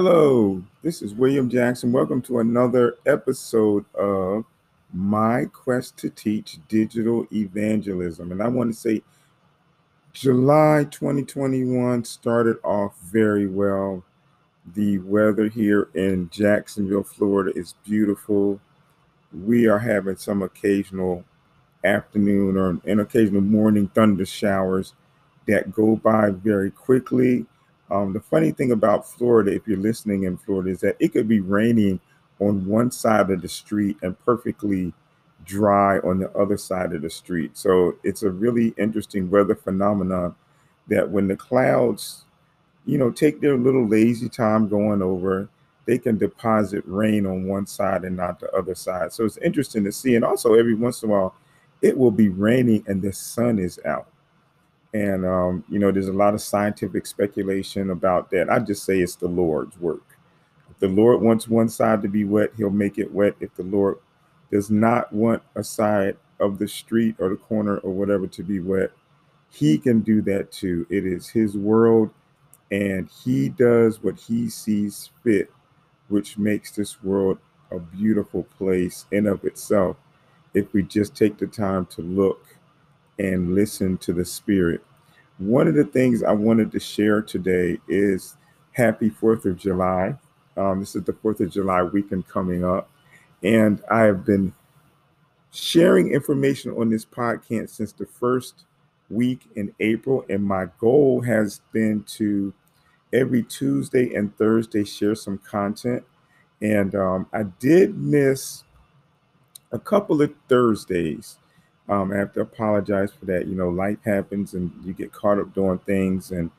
Hello, this is William Jackson. Welcome to another episode of My Quest to Teach Digital Evangelism. And I want to say July 2021 started off very well. The weather here in Jacksonville, Florida is beautiful. We are having some occasional afternoon or an occasional morning thunder showers that go by very quickly. Um, the funny thing about Florida, if you're listening in Florida, is that it could be raining on one side of the street and perfectly dry on the other side of the street. So it's a really interesting weather phenomenon that when the clouds, you know, take their little lazy time going over, they can deposit rain on one side and not the other side. So it's interesting to see. And also, every once in a while, it will be raining and the sun is out. And, um, you know, there's a lot of scientific speculation about that. I just say it's the Lord's work. If the Lord wants one side to be wet, he'll make it wet. If the Lord does not want a side of the street or the corner or whatever to be wet, he can do that too. It is his world, and he does what he sees fit, which makes this world a beautiful place in of itself if we just take the time to look and listen to the Spirit. One of the things I wanted to share today is Happy 4th of July. Um, this is the 4th of July weekend coming up. And I have been sharing information on this podcast since the first week in April. And my goal has been to every Tuesday and Thursday share some content. And um, I did miss a couple of Thursdays um, I have to apologize for that. You know, life happens and you get caught up doing things and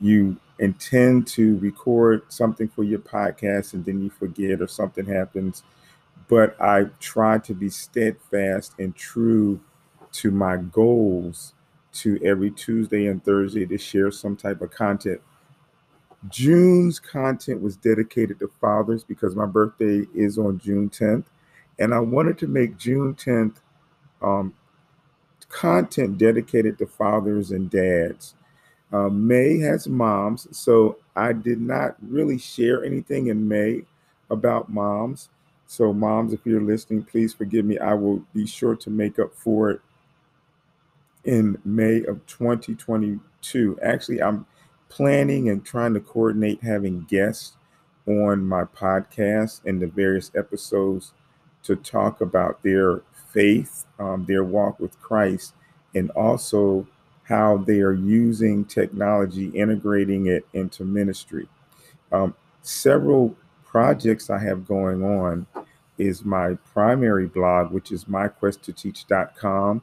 you intend to record something for your podcast and then you forget or something happens. But I try to be steadfast and true to my goals to every Tuesday and Thursday to share some type of content. June's content was dedicated to fathers because my birthday is on June 10th. And I wanted to make June 10th um, content dedicated to fathers and dads. Uh, May has moms, so I did not really share anything in May about moms. So, moms, if you're listening, please forgive me. I will be sure to make up for it in May of 2022. Actually, I'm planning and trying to coordinate having guests on my podcast and the various episodes to talk about their faith, um, their walk with Christ, and also how they are using technology, integrating it into ministry. Um, several projects I have going on is my primary blog, which is myquesttoteach.com,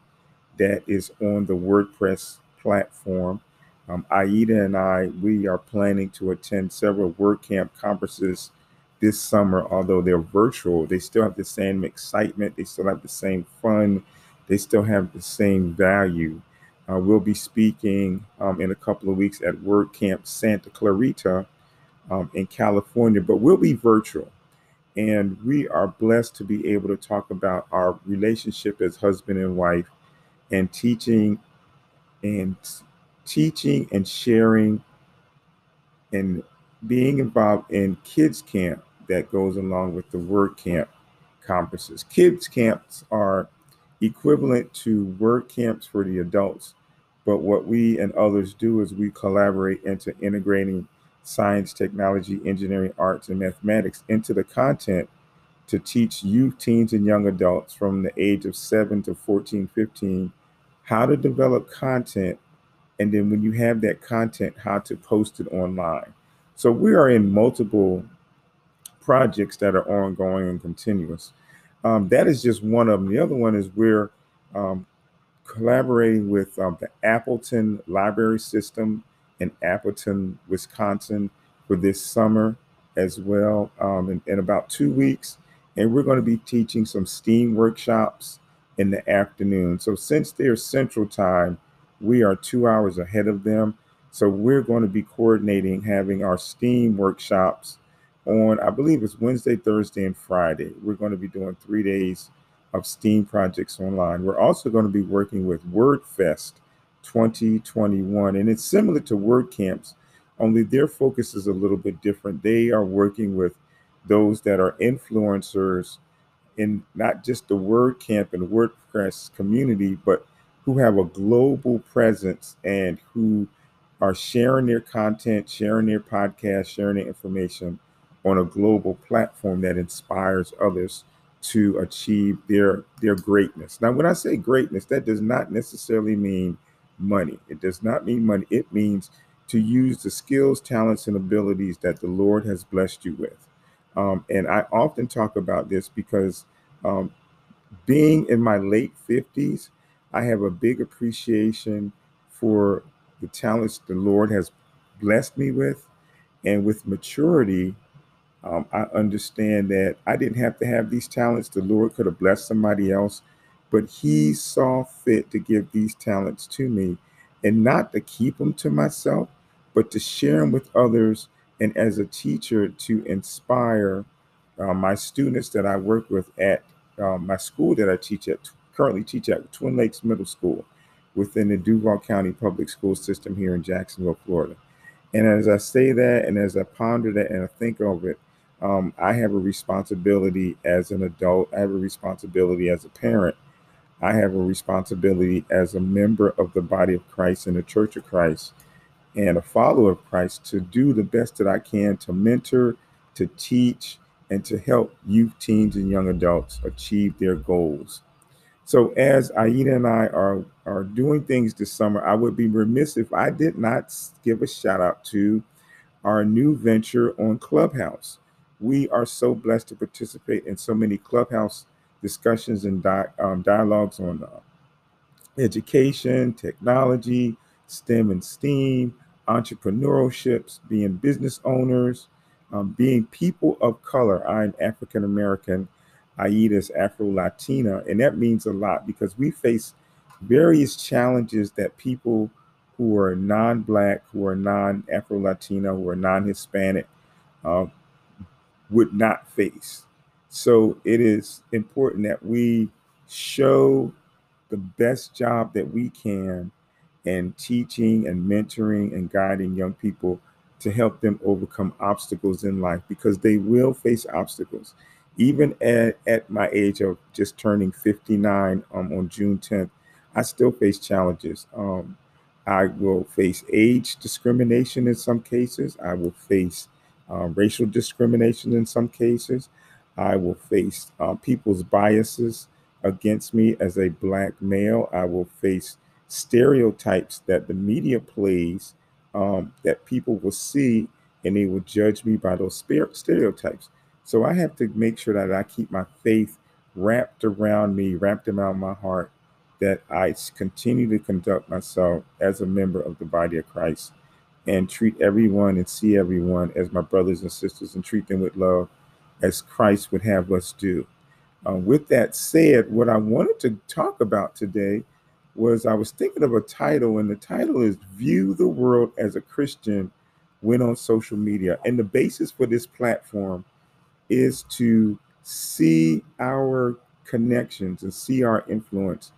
that is on the WordPress platform. Um, Aida and I, we are planning to attend several WordCamp conferences this summer, although they're virtual, they still have the same excitement, they still have the same fun, they still have the same value. Uh, we'll be speaking um, in a couple of weeks at WordCamp Santa Clarita um, in California, but we'll be virtual. And we are blessed to be able to talk about our relationship as husband and wife and teaching and teaching and sharing and being involved in kids camp that goes along with the WordCamp conferences. Kids camps are equivalent to word camps for the adults, but what we and others do is we collaborate into integrating science, technology, engineering, arts, and mathematics into the content to teach youth, teens, and young adults from the age of 7 to 14, 15 how to develop content. And then when you have that content, how to post it online. So we are in multiple projects that are ongoing and continuous. Um, that is just one of them. The other one is we're um, collaborating with um, the Appleton Library System in Appleton, Wisconsin for this summer as well um, in, in about two weeks. And we're going to be teaching some STEAM workshops in the afternoon. So since they're central time, we are two hours ahead of them. So we're going to be coordinating having our STEAM workshops on, I believe it's Wednesday, Thursday, and Friday. We're going to be doing three days of STEAM projects online. We're also going to be working with WordFest 2021, and it's similar to WordCamps, only their focus is a little bit different. They are working with those that are influencers in not just the WordCamp and WordPress community, but who have a global presence and who are sharing their content, sharing their podcast, sharing their information on a global platform that inspires others to achieve their their greatness. Now, when I say greatness, that does not necessarily mean money. It does not mean money. It means to use the skills, talents, and abilities that the Lord has blessed you with. Um, and I often talk about this because um, being in my late 50s, I have a big appreciation for the talents the Lord has blessed me with. And with maturity, um, I understand that I didn't have to have these talents. The Lord could have blessed somebody else, but He saw fit to give these talents to me and not to keep them to myself, but to share them with others. And as a teacher, to inspire uh, my students that I work with at uh, my school that I teach at, currently teach at Twin Lakes Middle School within the Duval County Public School System here in Jacksonville, Florida. And as I say that and as I ponder that and I think of it, um, I have a responsibility as an adult. I have a responsibility as a parent. I have a responsibility as a member of the body of Christ and the Church of Christ and a follower of Christ to do the best that I can to mentor, to teach, and to help youth, teens, and young adults achieve their goals. So, as Aida and I are, are doing things this summer, I would be remiss if I did not give a shout out to our new venture on Clubhouse. We are so blessed to participate in so many Clubhouse discussions and di- um, dialogues on uh, education, technology, STEM and STEAM, entrepreneurships, being business owners, um, being people of color. I'm African American, Aida's Afro Latina, and that means a lot because we face various challenges that people who are non Black, who are non Afro Latina, who are non Hispanic uh, would not face. So it is important that we show the best job that we can in teaching and mentoring and guiding young people to help them overcome obstacles in life because they will face obstacles. Even at, at my age of just turning 59 um, on June 10th, I still face challenges. Um, I will face age discrimination in some cases. I will face uh, racial discrimination in some cases. I will face uh, people's biases against me as a black male. I will face stereotypes that the media plays um, that people will see and they will judge me by those stereotypes. So I have to make sure that I keep my faith wrapped around me, wrapped around my heart, that I continue to conduct myself as a member of the body of Christ and treat everyone and see everyone as my brothers and sisters and treat them with love as Christ would have us do. Uh, with that said, what I wanted to talk about today was I was thinking of a title, and the title is View the World as a Christian When on Social Media. And the basis for this platform is to see our connections and see our influence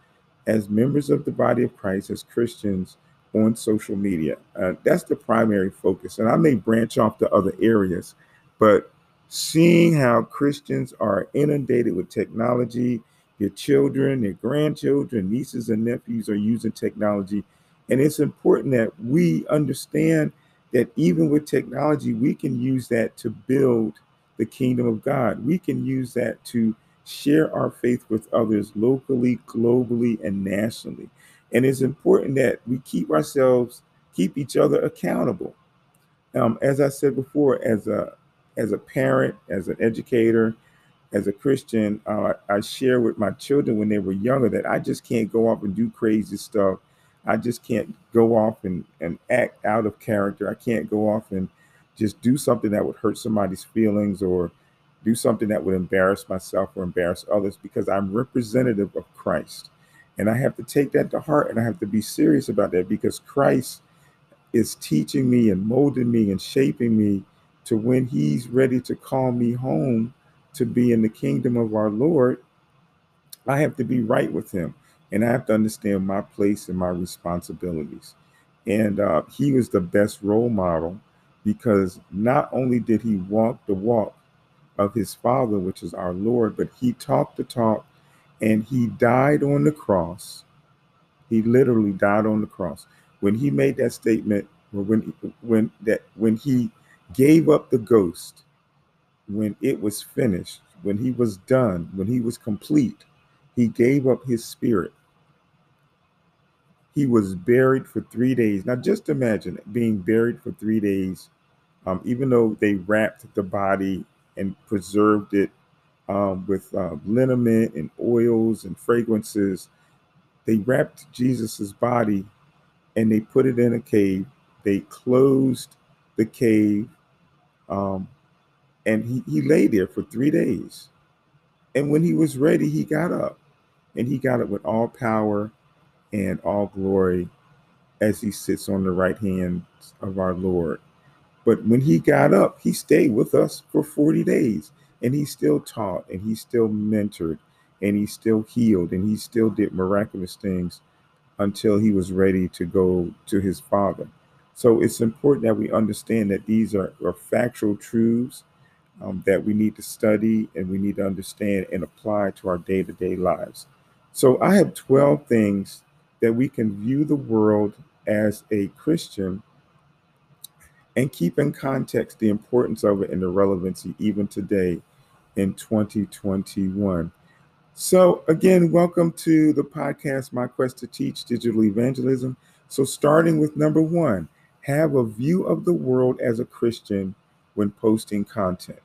as members of the body of Christ, as Christians on social media. Uh, that's the primary focus. And I may branch off to other areas, but seeing how Christians are inundated with technology your children, your grandchildren, nieces, and nephews are using technology. And it's important that we understand that even with technology, we can use that to build the kingdom of God. We can use that to share our faith with others locally, globally, and nationally. And it's important that we keep ourselves, keep each other accountable. Um, as I said before, as a as a parent, as an educator, as a Christian, uh, I share with my children when they were younger that I just can't go off and do crazy stuff. I just can't go off and, and act out of character. I can't go off and just do something that would hurt somebody's feelings or do something that would embarrass myself or embarrass others because I'm representative of Christ. And I have to take that to heart and I have to be serious about that because Christ is teaching me and molding me and shaping me to when he's ready to call me home to be in the kingdom of our Lord, I have to be right with Him. And I have to understand my place and my responsibilities. And uh, He was the best role model because not only did he walk the walk of his Father, which is our Lord, but he talked the talk and he died on the cross. He literally died on the cross. When he made that statement, or when when that when he gave up the ghost, when it was finished, when he was done, when he was complete, he gave up his spirit. He was buried for three days. Now, just imagine being buried for three days, um, even though they wrapped the body and preserved it um, with uh, liniment and oils and fragrances. They wrapped Jesus's body and they put it in a cave. They closed the cave, um, and he, he lay there for three days. And when he was ready, he got up, and he got up with all power and all glory as he sits on the right hand of our Lord. But when he got up, he stayed with us for 40 days and he still taught and he still mentored and he still healed and he still did miraculous things until he was ready to go to his father. So it's important that we understand that these are, are factual truths um, that we need to study and we need to understand and apply to our day to day lives. So I have 12 things that we can view the world as a Christian and keep in context the importance of it and the relevancy even today in 2021. So, again, welcome to the podcast, My Quest to Teach Digital Evangelism. So, starting with number one, have a view of the world as a Christian when posting content.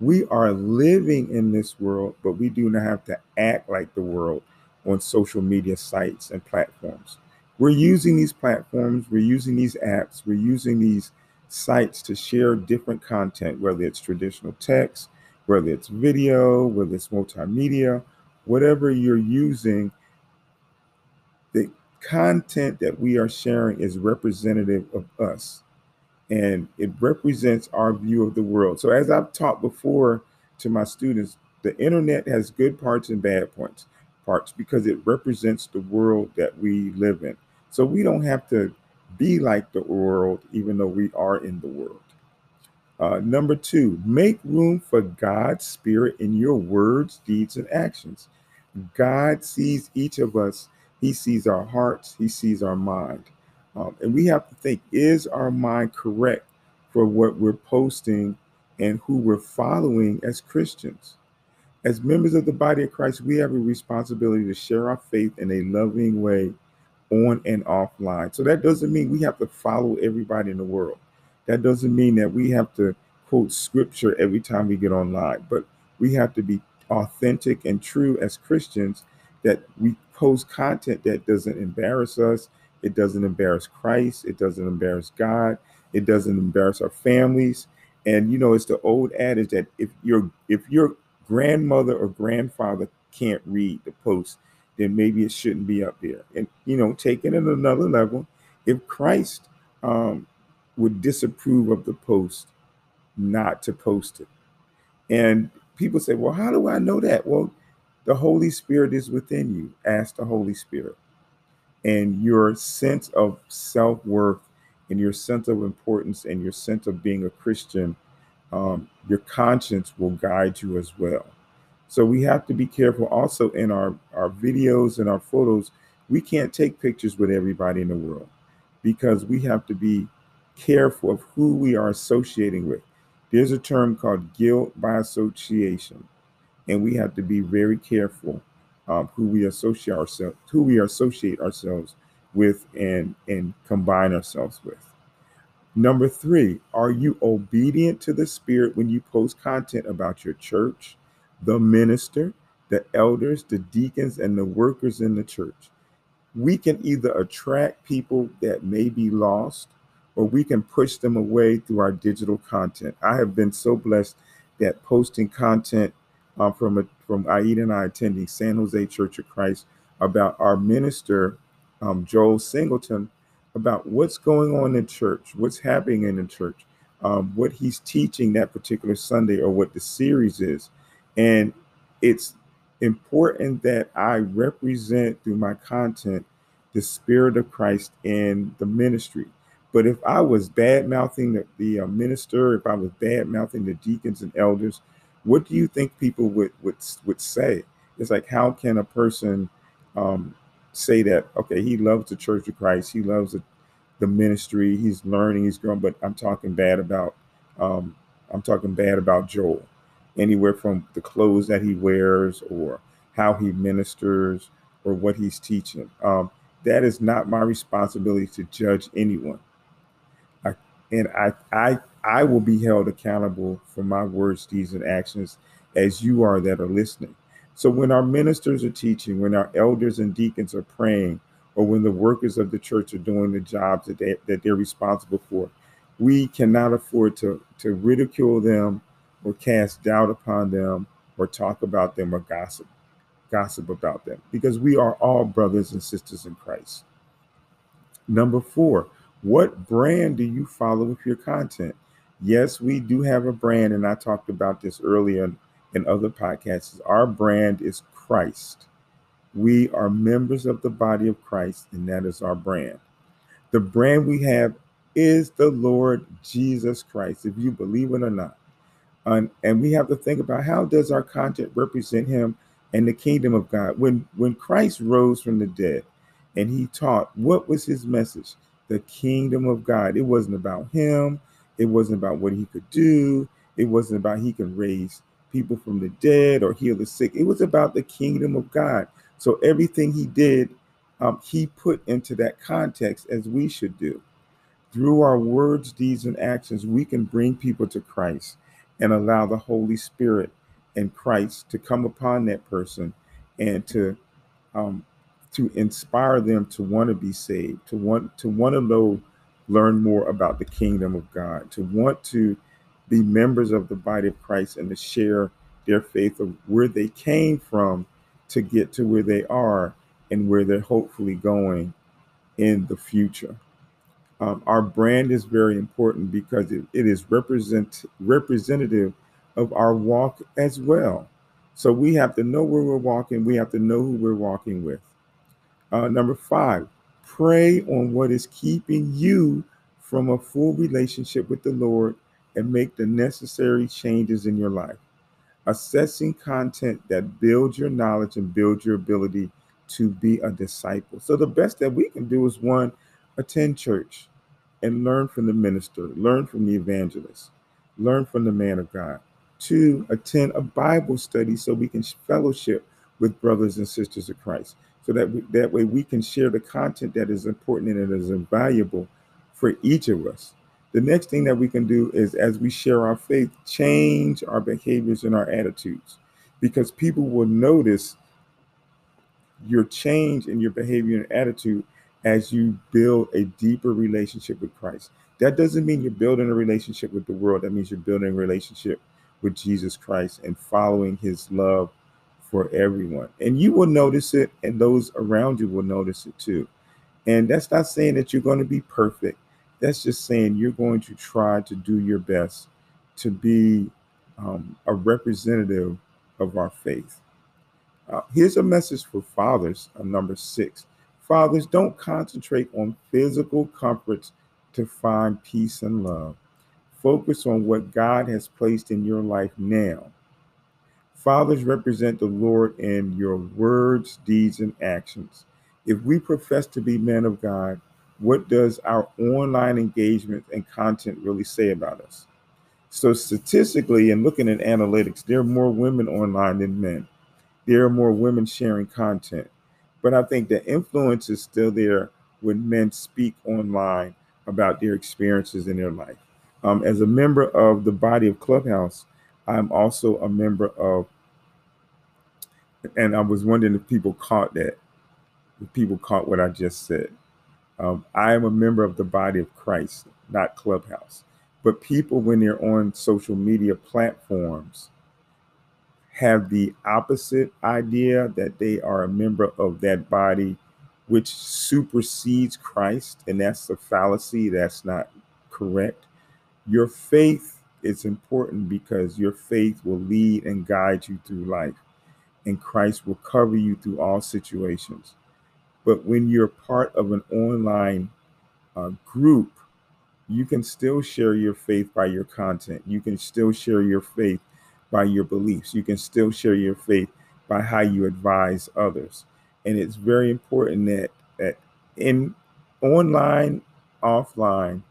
We are living in this world, but we do not have to act like the world on social media sites and platforms. We're using these platforms, we're using these apps, we're using these sites to share different content, whether it's traditional text, whether it's video, whether it's multimedia, whatever you're using, the content that we are sharing is representative of us and it represents our view of the world. So, as I've taught before to my students, the internet has good parts and bad parts, parts because it represents the world that we live in. So, we don't have to be like the world, even though we are in the world. Uh, number two, make room for God's Spirit in your words, deeds, and actions. God sees each of us. He sees our hearts. He sees our mind. Um, and we have to think is our mind correct for what we're posting and who we're following as Christians? As members of the body of Christ, we have a responsibility to share our faith in a loving way on and offline. So that doesn't mean we have to follow everybody in the world. That doesn't mean that we have to quote scripture every time we get online, but we have to be authentic and true as Christians that we post content that doesn't embarrass us, it doesn't embarrass Christ, it doesn't embarrass God, it doesn't embarrass our families. And you know, it's the old adage that if your if your grandmother or grandfather can't read the post, then maybe it shouldn't be up there. And you know, taking it another level, if Christ um, would disapprove of the post, not to post it. And people say, well, how do I know that? Well, the Holy Spirit is within you. Ask the Holy Spirit. And your sense of self worth and your sense of importance and your sense of being a Christian, um, your conscience will guide you as well. So we have to be careful also in our, our videos and our photos. We can't take pictures with everybody in the world because we have to be careful of who we are associating with. There's a term called guilt by association, and we have to be very careful um, who we associate ourselves, who we associate ourselves with, and and combine ourselves with. Number three, are you obedient to the Spirit when you post content about your church, the minister, the elders, the deacons, and the workers in the church? We can either attract people that may be lost or we can push them away through our digital content. I have been so blessed that posting content uh, from a, from Aida and I attending San Jose Church of Christ about our minister um, Joel Singleton about what's going on in church, what's happening in the church, um, what he's teaching that particular Sunday, or what the series is, and it's important that I represent through my content the Spirit of Christ in the ministry But if I was bad mouthing the, the uh, minister, if I was bad mouthing the deacons and elders, what do you think people would would would say? It's like how can a person um, say that? Okay, he loves the Church of Christ, he loves the, the ministry, he's learning, he's growing, but I'm talking bad about um, I'm talking bad about Joel. Anywhere from the clothes that he wears, or how he ministers, or what he's teaching. Um, that is not my responsibility to judge anyone. And I, I, I will be held accountable for my words, deeds, and actions as you are that are listening. So when our ministers are teaching, when our elders and deacons are praying, or when the workers of the church are doing the jobs that, they, that they're responsible for, we cannot afford to, to ridicule them or cast doubt upon them or talk about them or gossip gossip about them because we are all brothers and sisters in Christ. Number four, what brand do you follow with your content? Yes, we do have a brand, and I talked about this earlier in other podcasts. Our brand is Christ. We are members of the body of Christ, and that is our brand. The brand we have is the Lord Jesus Christ, if you believe it or not. And, and we have to think about how does our content represent him and the kingdom of God. When when Christ rose from the dead and he taught, what was his message? The kingdom of God. It wasn't about him. It wasn't about what he could do. It wasn't about he can raise people from the dead or heal the sick. It was about the kingdom of God. So everything he did, um, he put into that context as we should do. Through our words, deeds, and actions, we can bring people to Christ and allow the Holy Spirit and Christ to come upon that person and to um, to inspire them to want to be saved, to want to want to know, learn more about the kingdom of God, to want to be members of the body of Christ and to share their faith of where they came from to get to where they are and where they're hopefully going in the future. Um, our brand is very important because it, it is represent representative of our walk as well. So we have to know where we're walking. We have to know who we're walking with. Uh, number five, pray on what is keeping you from a full relationship with the Lord and make the necessary changes in your life. Assessing content that builds your knowledge and builds your ability to be a disciple. So the best that we can do is one, attend church and learn from the minister, learn from the evangelist, learn from the man of God to attend a Bible study so we can fellowship with brothers and sisters of Christ. So that we, that way we can share the content that is important and it is invaluable for each of us. The next thing that we can do is as we share our faith, change our behaviors and our attitudes because people will notice your change in your behavior and attitude as you build a deeper relationship with Christ. That doesn't mean you're building a relationship with the world. That means you're building a relationship with Jesus Christ and following his love for everyone. And you will notice it, and those around you will notice it too. And that's not saying that you're going to be perfect. That's just saying you're going to try to do your best to be um, a representative of our faith. Uh, here's a message for fathers, uh, number six. Fathers, don't concentrate on physical comforts to find peace and love. Focus on what God has placed in your life now. Fathers represent the Lord in your words, deeds, and actions. If we profess to be men of God, what does our online engagement and content really say about us? So, statistically, and looking at analytics, there are more women online than men. There are more women sharing content. But I think the influence is still there when men speak online about their experiences in their life. Um, as a member of the body of Clubhouse, I'm also a member of, and I was wondering if people caught that, if people caught what I just said. Um, I am a member of the body of Christ, not Clubhouse. But people, when they're on social media platforms, have the opposite idea that they are a member of that body, which supersedes Christ. And that's a fallacy. That's not correct. Your faith is important because your faith will lead and guide you through life, and Christ will cover you through all situations. But when you're part of an online uh, group you can still share your faith by your content. You can still share your faith by your beliefs. You can still share your faith by how you advise others. And it's very important that that in online, offline,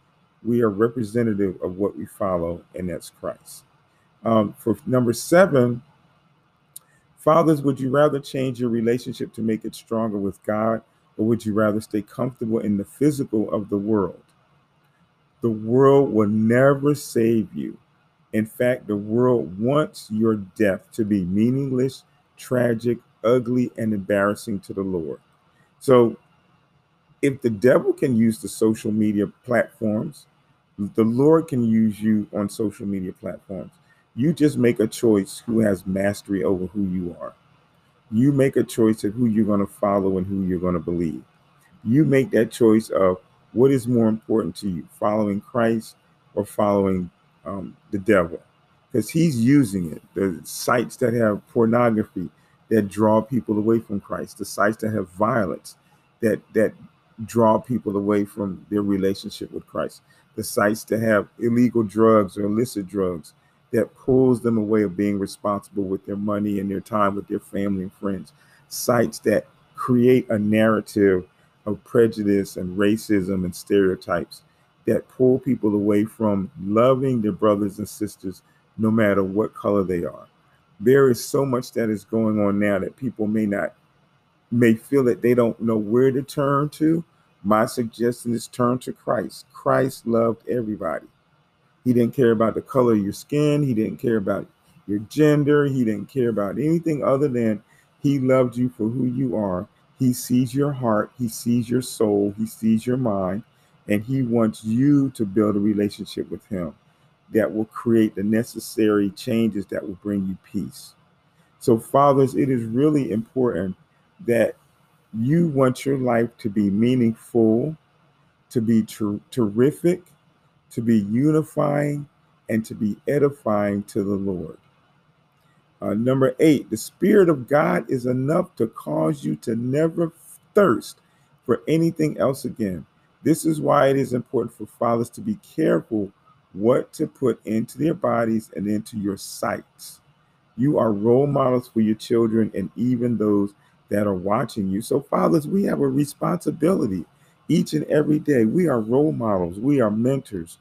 we are representative of what we follow, and that's Christ. Um, for number seven, fathers, would you rather change your relationship to make it stronger with God, or would you rather stay comfortable in the physical of the world? The world will never save you. In fact, the world wants your death to be meaningless, tragic, ugly, and embarrassing to the Lord. So, if the devil can use the social media platforms, the Lord can use you on social media platforms. You just make a choice who has mastery over who you are. You make a choice of who you're going to follow and who you're going to believe. You make that choice of what is more important to you, following Christ or following um, the devil? Because he's using it. The sites that have pornography that draw people away from Christ, the sites that have violence that that draw people away from their relationship with Christ, the sites that have illegal drugs or illicit drugs that pulls them away of being responsible with their money and their time with their family and friends, sites that create a narrative of prejudice and racism and stereotypes that pull people away from loving their brothers and sisters no matter what color they are. There is so much that is going on now that people may not may feel that they don't know where to turn to. My suggestion is turn to Christ. Christ loved everybody. He didn't care about the color of your skin, he didn't care about your gender, he didn't care about anything other than he loved you for who you are he sees your heart, He sees your soul, He sees your mind, and He wants you to build a relationship with Him that will create the necessary changes that will bring you peace. So, fathers, it is really important that you want your life to be meaningful, to be ter- terrific, to be unifying, and to be edifying to the Lord. Uh, number eight, the Spirit of God is enough to cause you to never thirst for anything else again. This is why it is important for fathers to be careful what to put into their bodies and into your sights. You are role models for your children and even those that are watching you. So, fathers, we have a responsibility each and every day. We are role models, we are mentors.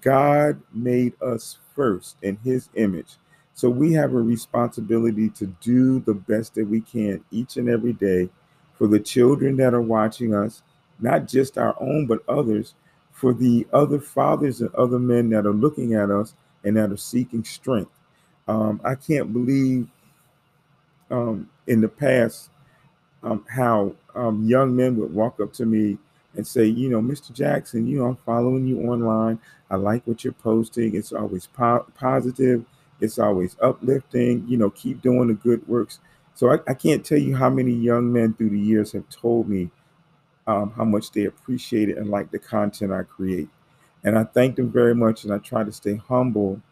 God made us first in his image. So we have a responsibility to do the best that we can each and every day for the children that are watching us, not just our own, but others, for the other fathers and other men that are looking at us and that are seeking strength. Um, I can't believe um, in the past um, how um, young men would walk up to me and say, you know, Mr. Jackson, you know, I'm following you online. I like what you're posting. It's always po- positive it's always uplifting, you know, keep doing the good works. So I, I can't tell you how many young men through the years have told me um, how much they appreciate it and like the content I create. And I thank them very much and I try to stay humble.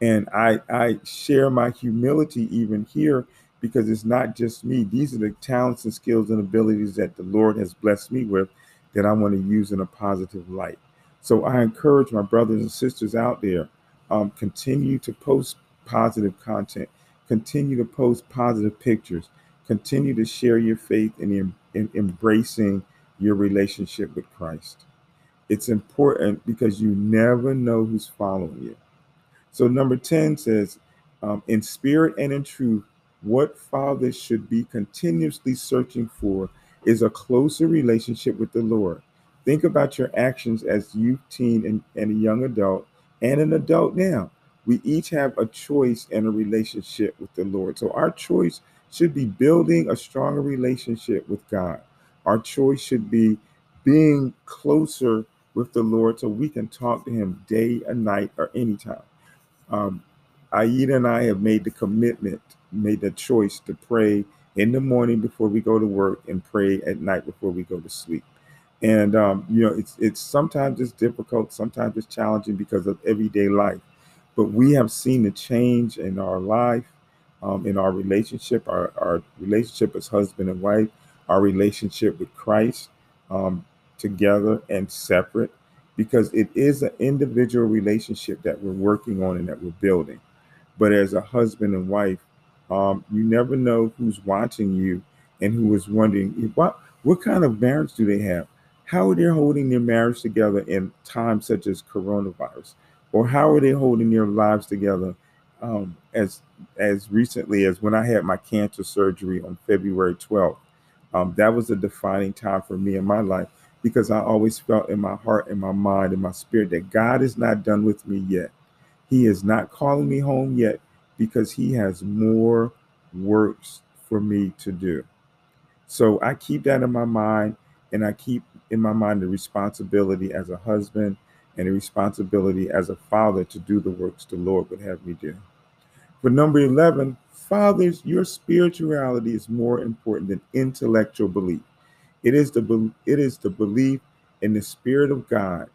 And I, I share my humility even here because it's not just me. These are the talents and skills and abilities that the Lord has blessed me with that I want to use in a positive light. So I encourage my brothers and sisters out there um, continue to post positive content, continue to post positive pictures, continue to share your faith and in, in embracing your relationship with Christ. It's important because you never know who's following you. So, number 10 says, um, in spirit and in truth, what fathers should be continuously searching for is a closer relationship with the Lord. Think about your actions as youth, teen, and, and a young adult and an adult now. We each have a choice and a relationship with the Lord. So our choice should be building a stronger relationship with God. Our choice should be being closer with the Lord so we can talk to Him day and night or anytime. Um, Aida and I have made the commitment, made the choice to pray in the morning before we go to work and pray at night before we go to sleep and um, you know it's it's sometimes it's difficult sometimes it's challenging because of everyday life but we have seen the change in our life um, in our relationship our, our relationship as husband and wife our relationship with christ um, together and separate because it is an individual relationship that we're working on and that we're building. But as a husband and wife, um, you never know who's watching you and who is wondering what what kind of marriage do they have? How are they holding their marriage together in times such as coronavirus, or how are they holding their lives together um, as as recently as when I had my cancer surgery on February 12th. Um, that was a defining time for me in my life because I always felt in my heart, in my mind, in my spirit that God is not done with me yet. He is not calling me home yet because He has more works for me to do. So I keep that in my mind, and I keep in my mind the responsibility as a husband and the responsibility as a father to do the works the Lord would have me do. For number 11, fathers, your spirituality is more important than intellectual belief. It is the it is the belief in the Spirit of God.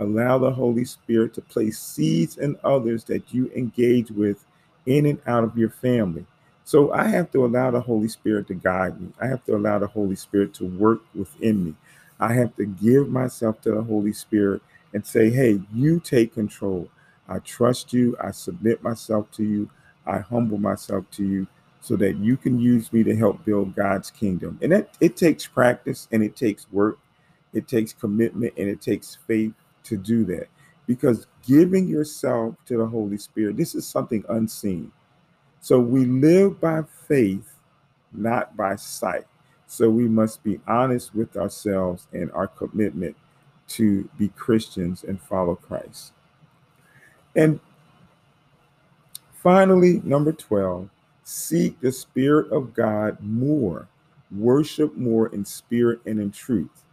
Allow the Holy Spirit to place seeds in others that you engage with in and out of your family. So I have to allow the Holy Spirit to guide me. I have to allow the Holy Spirit to work within me. I have to give myself to the Holy Spirit and say, hey, you take control. I trust you. I submit myself to you. I humble myself to you so that you can use me to help build God's kingdom. And that it takes practice and it takes work, it takes commitment and it takes faith to do that. Because giving yourself to the Holy Spirit, this is something unseen. So we live by faith, not by sight. So we must be honest with ourselves and our commitment to be Christians and follow Christ. And finally, number 12, seek the Spirit of God more, worship more in spirit and in truth.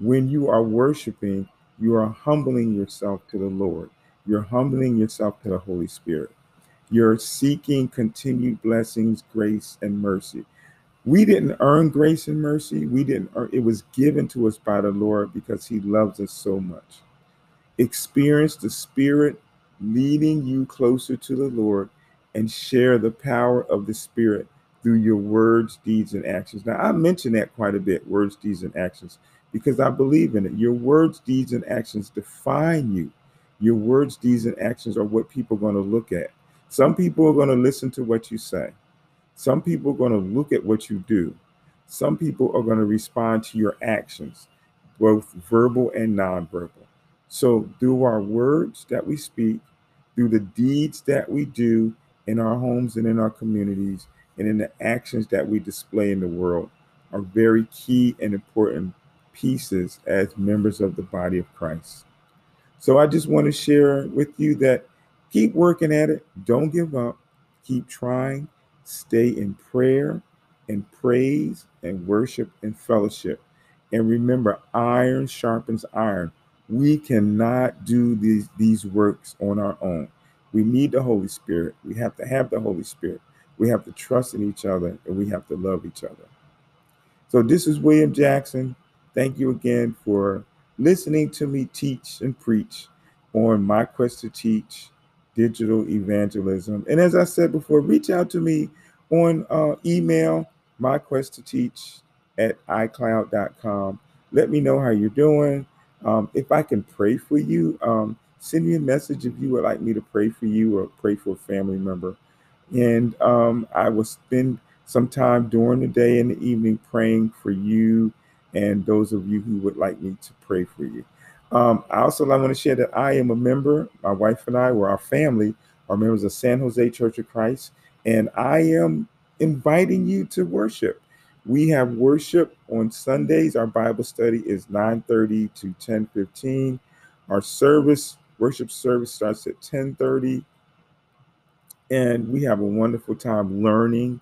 When you are worshiping, you are humbling yourself to the Lord. You're humbling yourself to the Holy Spirit. You're seeking continued blessings, grace, and mercy. We didn't earn grace and mercy. We didn't earn it was given to us by the Lord because He loves us so much. Experience the Spirit leading you closer to the Lord and share the power of the Spirit through your words, deeds, and actions. Now, I mention that quite a bit words, deeds, and actions because I believe in it. Your words, deeds, and actions define you. Your words, deeds, and actions are what people are going to look at. Some people are going to listen to what you say. Some people are going to look at what you do. Some people are going to respond to your actions, both verbal and nonverbal. So, through our words that we speak, through the deeds that we do in our homes and in our communities, and in the actions that we display in the world, are very key and important pieces as members of the body of Christ. So, I just want to share with you that keep working at it, don't give up, keep trying, stay in prayer and praise and worship and fellowship. And remember, iron sharpens iron. We cannot do these, these works on our own. We need the Holy Spirit. We have to have the Holy Spirit. We have to trust in each other and we have to love each other. So, this is William Jackson. Thank you again for listening to me teach and preach on my quest to teach digital evangelism. And as I said before, reach out to me on uh, email, my quest to teach at iCloud.com. Let me know how you're doing. Um, if I can pray for you, um, send me a message if you would like me to pray for you or pray for a family member. And um, I will spend some time during the day and the evening praying for you and those of you who would like me to pray for you. Um, I also want to share that I am a member, my wife and I, or our family are members of San Jose Church of Christ, and I am inviting you to worship. We have worship on Sundays. Our Bible study is 9:30 to 10:15. Our service, worship service starts at 10:30. And we have a wonderful time learning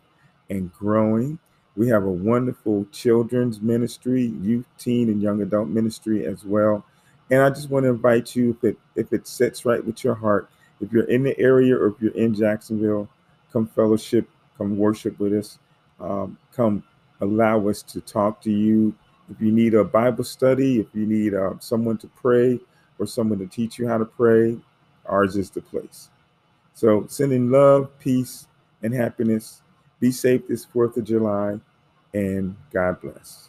and growing. We have a wonderful children's ministry, youth, teen, and young adult ministry as well. And I just want to invite you, if it if it sits right with your heart, if you're in the area or if you're in Jacksonville, come fellowship, come worship with us, um, come allow us to talk to you. If you need a Bible study, if you need uh, someone to pray or someone to teach you how to pray, ours is the place. So sending love, peace, and happiness. Be safe this 4th of July and God bless.